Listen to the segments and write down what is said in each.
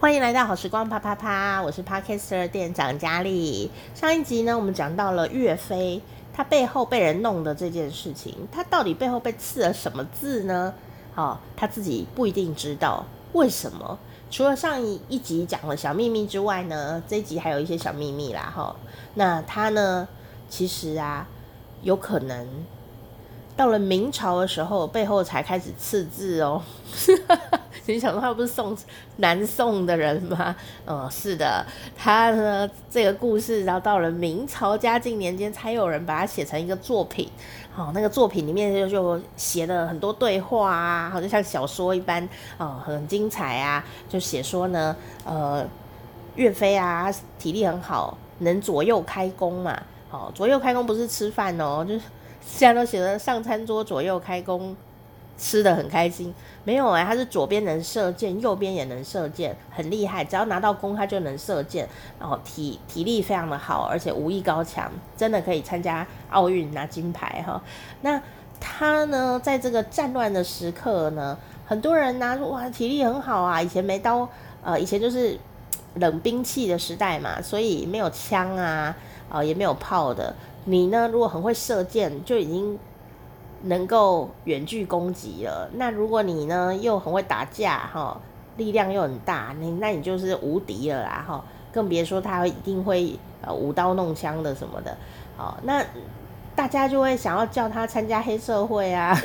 欢迎来到好时光啪啪啪，我是 Podcaster 店长佳丽。上一集呢，我们讲到了岳飞，他背后被人弄的这件事情，他到底背后被刺了什么字呢？哦，他自己不一定知道为什么。除了上一一集讲了小秘密之外呢，这一集还有一些小秘密啦。哈、哦，那他呢，其实啊，有可能到了明朝的时候，背后才开始刺字哦。你想说他不是宋南宋的人吗？哦，是的，他呢这个故事，然后到了明朝嘉靖年间，才有人把它写成一个作品。哦，那个作品里面就就写了很多对话啊，好像像小说一般，哦，很精彩啊。就写说呢，呃，岳飞啊，体力很好，能左右开弓嘛。哦，左右开弓不是吃饭哦，就是 现在都写的上餐桌左右开弓。吃的很开心，没有哎、他是左边能射箭，右边也能射箭，很厉害。只要拿到弓，他就能射箭。然后体体力非常的好，而且武艺高强，真的可以参加奥运拿金牌哈。那他呢，在这个战乱的时刻呢，很多人拿出哇，体力很好啊。以前没刀，呃，以前就是 冷兵器的时代嘛，所以没有枪啊，呃，也没有炮的。你呢，如果很会射箭，就已经。能够远距攻击了，那如果你呢又很会打架哈，力量又很大，你那你就是无敌了啦哈，更别说他一定会呃舞刀弄枪的什么的，好，那大家就会想要叫他参加黑社会啊，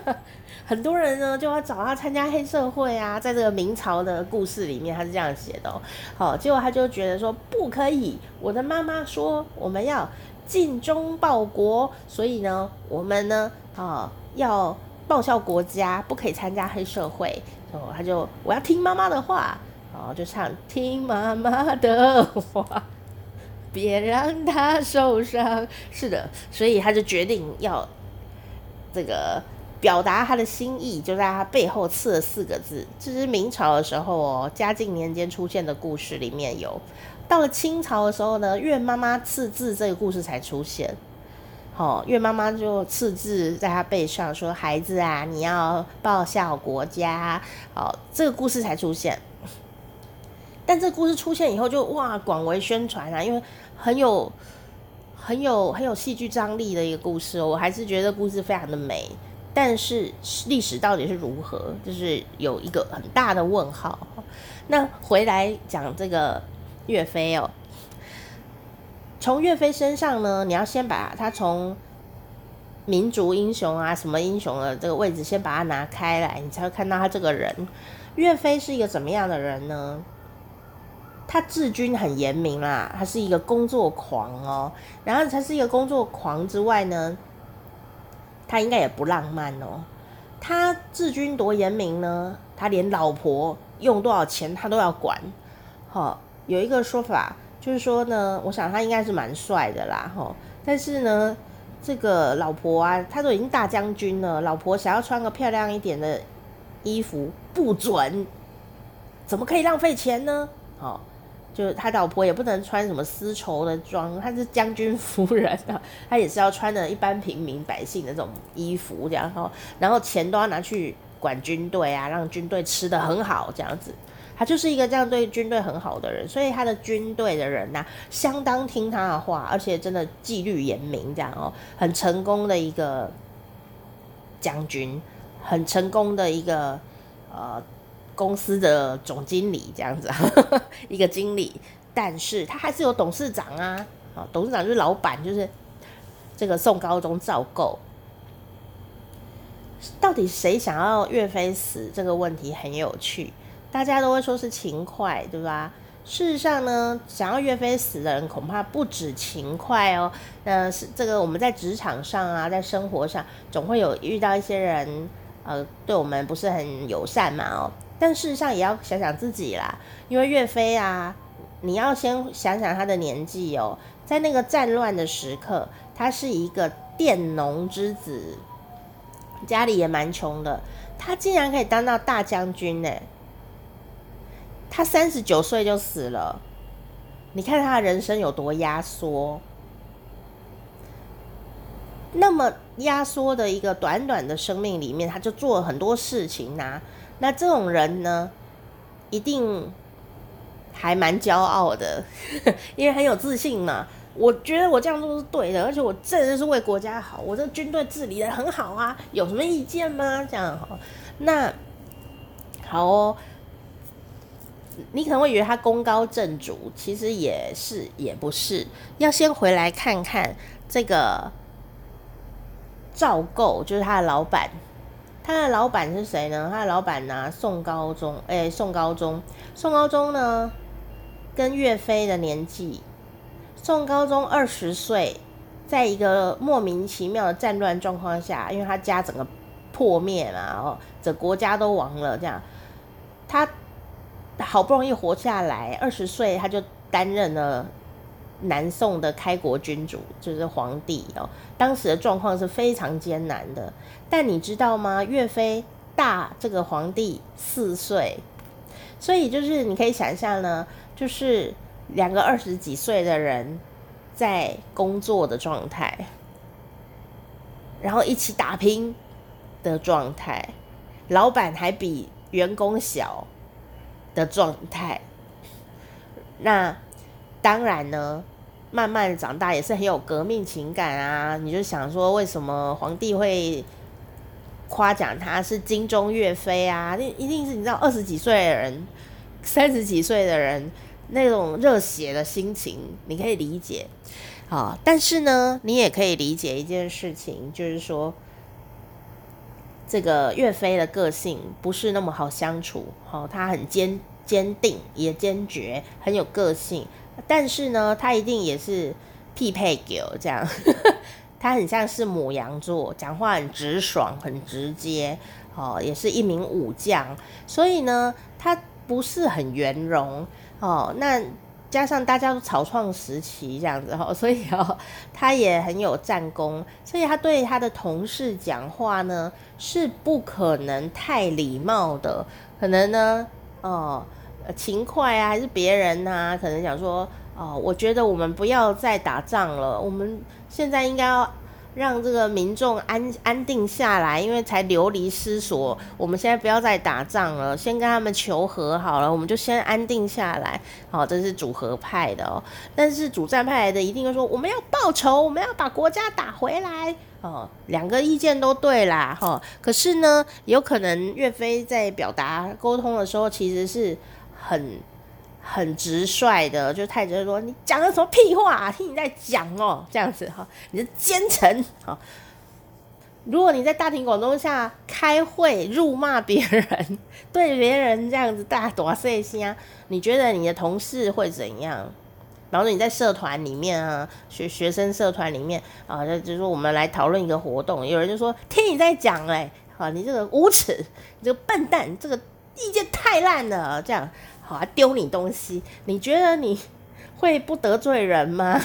很多人呢就要找他参加黑社会啊，在这个明朝的故事里面他是这样写的哦，好，结果他就觉得说不可以，我的妈妈说我们要。尽忠报国，所以呢，我们呢，啊、要报效国家，不可以参加黑社会。哦，他就我要听妈妈的话，哦，就唱听妈妈的话，别让她受伤。是的，所以他就决定要这个表达他的心意，就在他背后刺了四个字。这是明朝的时候哦，嘉靖年间出现的故事里面有。到了清朝的时候呢，岳妈妈刺字这个故事才出现。好、哦，岳妈妈就刺字在他背上，说：“孩子啊，你要报效国家。”哦，这个故事才出现。但这故事出现以后就，就哇广为宣传啊，因为很有、很有、很有戏剧张力的一个故事。我还是觉得故事非常的美，但是历史到底是如何，就是有一个很大的问号。那回来讲这个。岳飞哦，从岳飞身上呢，你要先把他从民族英雄啊，什么英雄的这个位置先把他拿开来，你才会看到他这个人。岳飞是一个怎么样的人呢？他治军很严明啦，他是一个工作狂哦。然后他是一个工作狂之外呢，他应该也不浪漫哦。他治军多严明呢？他连老婆用多少钱他都要管，齁。有一个说法，就是说呢，我想他应该是蛮帅的啦，吼。但是呢，这个老婆啊，他都已经大将军了，老婆想要穿个漂亮一点的衣服，不准，怎么可以浪费钱呢？哦，就他老婆也不能穿什么丝绸的装，他是将军夫人啊，他也是要穿的一般平民百姓的这种衣服，这样哈，然后钱都要拿去管军队啊，让军队吃得很好，这样子。他就是一个这样对军队很好的人，所以他的军队的人呐、相当听他的话，而且真的纪律严明，这样哦，很成功的一个将军，很成功的一个呃公司的总经理这样子，一个经理，但是他还是有董事长啊，啊，董事长就是老板，就是这个宋高宗赵构。到底谁想要岳飞死这个问题很有趣。大家都会说是勤快，对吧？事实上呢，想要岳飞死的人恐怕不止勤快哦。那是这个我们在职场上啊，在生活上总会有遇到一些人，呃，对我们不是很友善嘛哦。但事实上也要想想自己啦，因为岳飞啊，你要先想想他的年纪哦，在那个战乱的时刻，他是一个佃农之子，家里也蛮穷的，他竟然可以当到大将军呢。他三十九岁就死了，你看他的人生有多压缩。那么压缩的一个短短的生命里面，他就做了很多事情呐、啊。那这种人呢，一定还蛮骄傲的，因为很有自信嘛。我觉得我这样做是对的，而且我真的是为国家好，我这军队治理得很好啊，有什么意见吗？这样好，那好哦。你可能会以为他功高震主，其实也是也不是。要先回来看看这个赵构，就是他的老板。他的老板是谁呢？他的老板呢？宋高宗。哎、宋高宗，宋高宗呢，跟岳飞的年纪。宋高宗二十岁，在一个莫名其妙的战乱状况下，因为他家整个破灭了，哦，整国家都亡了，这样他。好不容易活下来，二十岁他就担任了南宋的开国君主，就是皇帝哦。当时的状况是非常艰难的，但你知道吗？岳飞大这个皇帝四岁，所以就是你可以想象呢，就是两个二十几岁的人在工作的状态，然后一起打拼的状态，老板还比员工小。的状态，那当然呢，慢慢长大也是很有革命情感啊。你就想说，为什么皇帝会夸奖他是精忠岳飞啊？那一定是你知道，二十几岁的人，三十几岁的人那种热血的心情，你可以理解啊。但是呢，你也可以理解一件事情，就是说。这个岳飞的个性不是那么好相处，哦，他很坚坚定，也坚决，很有个性。但是呢，他一定也是匹配狗这样，他很像是母羊座，讲话很直爽，很直接，哦，也是一名武将。所以呢，他不是很圆融，哦，那。加上大家都草创时期这样子哈，所以哦，他也很有战功，所以他对他的同事讲话呢是不可能太礼貌的，可能呢，哦，勤快啊，还是别人呐、啊，可能讲说，哦，我觉得我们不要再打仗了，我们现在应该要。让这个民众安安定下来，因为才流离失所。我们现在不要再打仗了，先跟他们求和好了。我们就先安定下来。好，这是主和派的哦。但是主战派的一定会说，我们要报仇，我们要把国家打回来。哦，两个意见都对啦。哈，可是呢，有可能岳飞在表达沟通的时候，其实是很。很直率的，就太直说，你讲的什么屁话啊？听你在讲哦，这样子哈，你是奸臣哈。如果你在大庭广众下开会辱骂别人，对别人这样子大大细声啊，你觉得你的同事会怎样？然后你在社团里面啊，学学生社团里面啊，就就是说我们来讨论一个活动，有人就说听你在讲嘞，啊，你这个无耻，你这个笨蛋，这个意见太烂了，这样。好啊，丢你东西，你觉得你会不得罪人吗？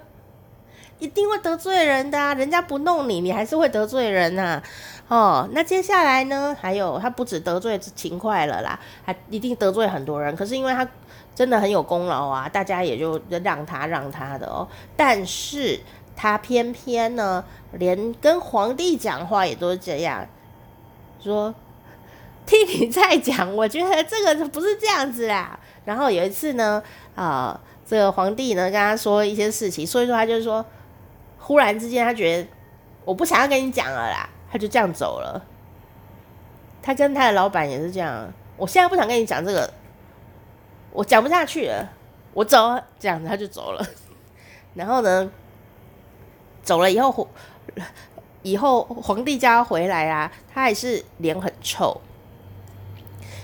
一定会得罪人的！人家不弄你，你还是会得罪人呐。哦，那接下来呢？还有他不止得罪勤快了啦，还一定得罪很多人。可是因为他真的很有功劳啊，大家也就让他让他的哦。但是他偏偏呢，连跟皇帝讲话也都是这样说。听你在讲，我觉得这个不是这样子啦。然后有一次呢，啊、呃，这个皇帝呢跟他说一些事情，所以说他就是说，忽然之间他觉得我不想要跟你讲了啦，他就这样走了。他跟他的老板也是这样，我现在不想跟你讲这个，我讲不下去了，我走，这样子他就走了。然后呢，走了以后，以后皇帝叫他回来啊，他还是脸很臭。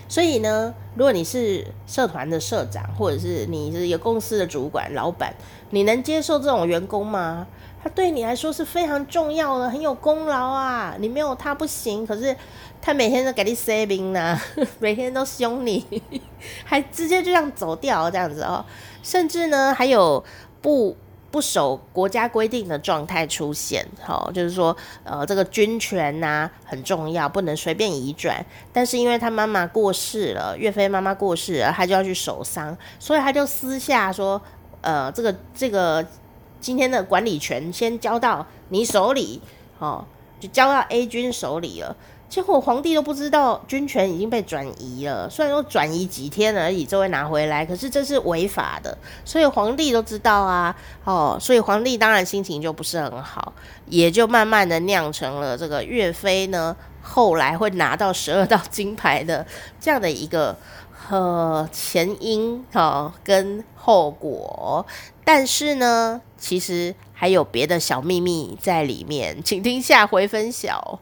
所以呢，如果你是社团的社长，或者是你是一个公司的主管、老板，你能接受这种员工吗？他对你来说是非常重要的，很有功劳啊！你没有他不行。可是他每天都给你 saving 呢，每天都凶你，还直接就这样走掉，这样子哦。甚至呢，还有不。不守国家规定的状态出现，好，就是说，呃，这个军权呐、很重要，不能随便移转。但是因为他妈妈过世了，岳飞妈妈过世了，他就要去守丧，所以他就私下说，呃，这个这个今天的管理权先交到你手里，哦，就交到 A 军手里了。结果皇帝都不知道军权已经被转移了，虽然说转移几天而已，就会拿回来，可是这是违法的，所以皇帝都知道啊，哦，所以皇帝当然心情就不是很好，也就慢慢的酿成了这个岳飞呢，后来会拿到十二道金牌的这样的一个呃前因哦跟后果，但是呢，其实还有别的小秘密在里面，请听下回分晓。